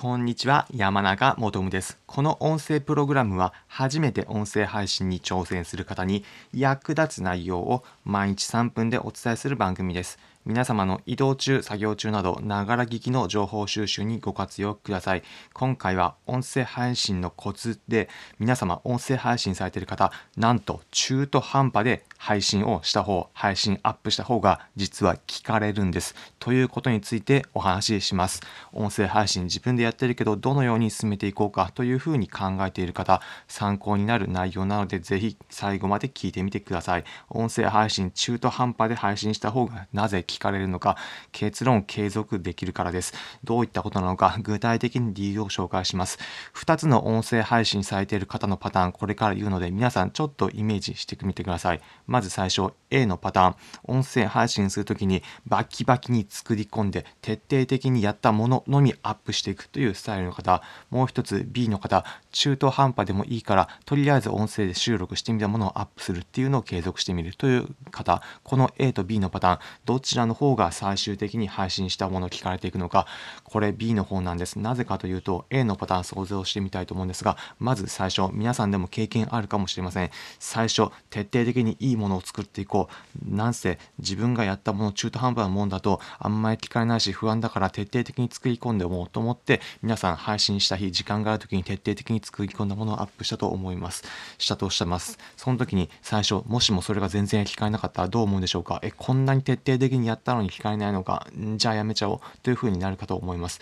こんにちは、山中もとむです。この音声プログラムは初めて音声配信に挑戦する方に役立つ内容を毎日3分でお伝えする番組です。皆様の移動中、作業中など、ながら聞きの情報収集にご活用ください。今回は音声配信のコツで、皆様音声配信されている方、なんと中途半端で配信をした方、配信アップした方が実は聞かれるんです。ということについてお話しします。音声配信自分でやってるけど、どのように進めていこうかというふうに考えている方、参考になる内容なので、ぜひ最後まで聞いてみてください。音声配信中途半端で配信した方がなぜ聞かれるのか、結論継続できるからです。どういったことなのか、具体的に理由を紹介します。2つの音声配信されている方のパターン、これから言うので、皆さんちょっとイメージしてみてください。まず最初、A のパターン、音声配信するときにバキバキに作り込んで、徹底的にやったもののみアップしていくというスタイルの方、もう一つ B の方、中途半端でもいいから、とりあえず音声で収録してみたものをアップするっていうのを継続してみるという方、この A と B のパターン、どちらの方が最終的に配信したもの聞かれていくのか、これ B の方なんです。なぜかというと、A のパターン想像してみたいと思うんですが、まず最初、皆さんでも経験あるかもしれません。最初、徹底的にいいものを作っていこう。なんせ自分がやったもの、中途半端なもんだと、あんまり聞かれないし不安だから徹底的に作り込んでおもうと思って、皆さん配信した日、時間がある時に徹底的に作り込んだものをアップしたと思います。したとしてます。その時に最初、もしもそれが全然聞かれなかったらどう思うんでしょうか？え、こんなに徹底的にやったのに聞かれないのか、じゃあやめちゃおうというふうになるかと思います。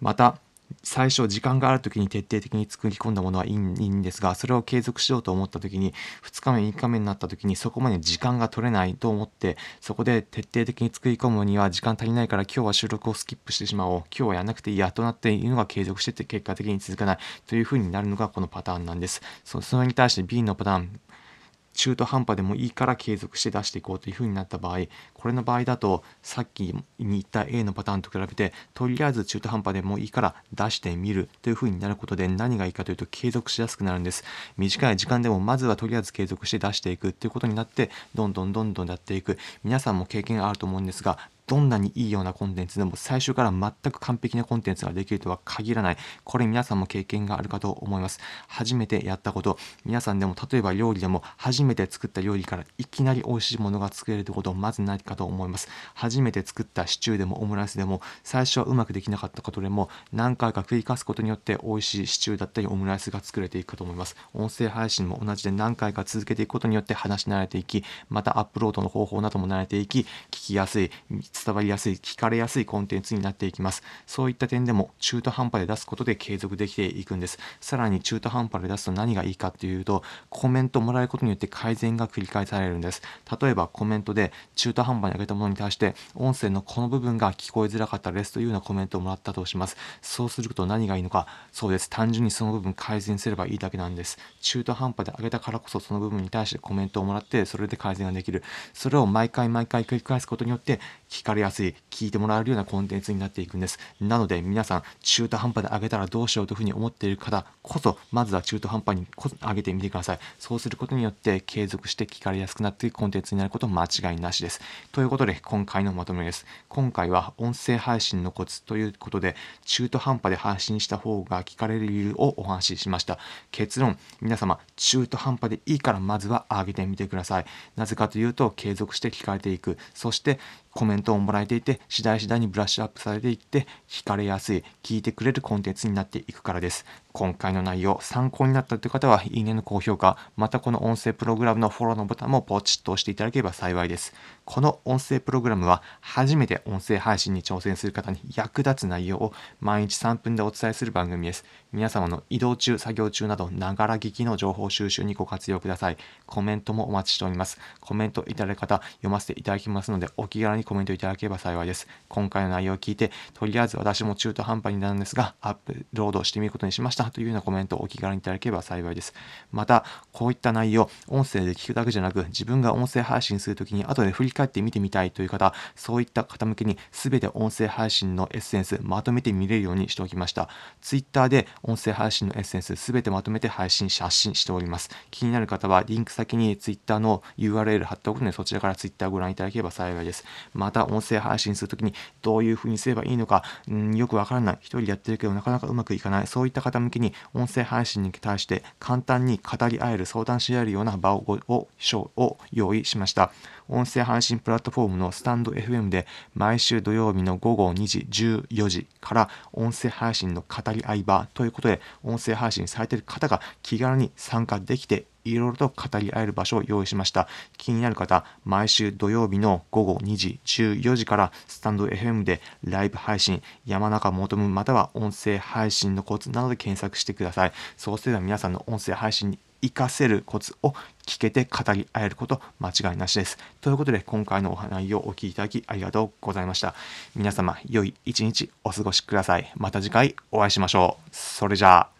また、最初時間がある時に徹底的に作り込んだものはいいんですがそれを継続しようと思った時に2日目3日目になった時にそこまで時間が取れないと思ってそこで徹底的に作り込むには時間足りないから今日は収録をスキップしてしまおう今日はやらなくていいやとなっているのが継続してて結果的に続かないというふうになるのがこのパターンなんですそれに対して B のパターン中途半端でもいいから継続して出していこうというふうになった場合これの場合だとさっきに言った A のパターンと比べてとりあえず中途半端でもいいから出してみるというふうになることで何がいいかというと継続しやすくなるんです。短い時間でもまずはとりあえず継続して出していくということになってどんどんどんどんやっていく。皆さんも経験あると思うんですがどんなにいいようなコンテンツでも最初から全く完璧なコンテンツができるとは限らない。これ皆さんも経験があるかと思います。初めてやったこと、皆さんでも例えば料理でも初めて作った料理からいきなり美味しいものが作れるということまずないかと思います。初めて作ったシチューでもオムライスでも最初はうまくできなかったことでも何回か繰り返すことによって美味しいシチューだったりオムライスが作れていくかと思います。音声配信も同じで何回か続けていくことによって話し慣れていき、またアップロードの方法なども慣れていき、聞きやすい、伝わりやすい、聞かれやすいコンテンツになっていきます。そういった点でも中途半端で出すことで継続できていくんです。さらに中途半端で出すと何がいいかっていうと、コメントもらえることによって改善が繰り返されるんです。例えばコメントで中途半端に上げたものに対して、音声のこの部分が聞こえづらかったですというようなコメントをもらったとします。そうすると何がいいのか、そうです。単純にその部分改善すればいいだけなんです。中途半端で上げたからこそその部分に対してコメントをもらって、それで改善ができる。それを毎回毎回繰り返すことによって聞かれやすい、聞いてもらえるようなコンテンツになっていくんです。なので皆さん、中途半端で上げたらどうしようというふうに思っている方こそ、まずは中途半端に上げてみてください。そうすることによって継続して聞かれやすくなっていくコンテンツになること間違いなしです。ということで、今回のまとめです。今回は音声配信のコツということで、中途半端で配信した方が聞かれる理由をお話ししました。結論、皆様、中途半端でいいからまずは上げてみてください。なぜかというと、継続して聞かれていく。そして、コメントをもらえていて、次第次第にブラッシュアップされていって、聞かれやすい、聞いてくれるコンテンツになっていくからです。今回の内容、参考になったという方は、いいねの高評価、またこの音声プログラムのフォローのボタンもポチッと押していただければ幸いです。この音声プログラムは、初めて音声配信に挑戦する方に役立つ内容を毎日3分でお伝えする番組です。皆様の移動中、作業中など、ながら聞きの情報収集にご活用ください。コメントもお待ちしております。コメントいただく方、読ませていただきますので、お気軽にコメントいただければ幸いです。今回の内容を聞いて、とりあえず私も中途半端になるんですが、アップロードしてみることにしました。というようなコメントをお気軽にいただければ幸いです。また、こういった内容、音声で聞くだけじゃなく、自分が音声配信するときに後で振り返って見てみたいという方、そういった方向けに全て音声配信のエッセンスまとめて見れるようにしておきました。Twitter で音声配信のエッセンス全てまとめて配信、発信しております。気になる方はリンク先に Twitter の URL 貼っておくので、そちらから Twitter をご覧いただければ幸いです。また、音声配信するときにどういうふうにすればいいのか、んよくわからない。一人でやってるけどなかなかうまくいかない。そういった方向けに音声配信に対して簡単に語り合える、相談し合えるような場ををを用意しました。音声配信プラットフォームのスタンド FM で毎週土曜日の午後2時14時から音声配信の語り合い場ということで音声配信されている方が気軽に参加できていろいろと語り合える場所を用意しました。気になる方、毎週土曜日の午後2時14時からスタンド FM でライブ配信、山中求むまたは音声配信のコツなどで検索してください。そうすれば皆さんの音声配信に活かせるコツを聞けて語り合えること間違いなしです。ということで今回のお内容をお聞きいただきありがとうございました。皆様良い一日お過ごしください。また次回お会いしましょう。それじゃあ。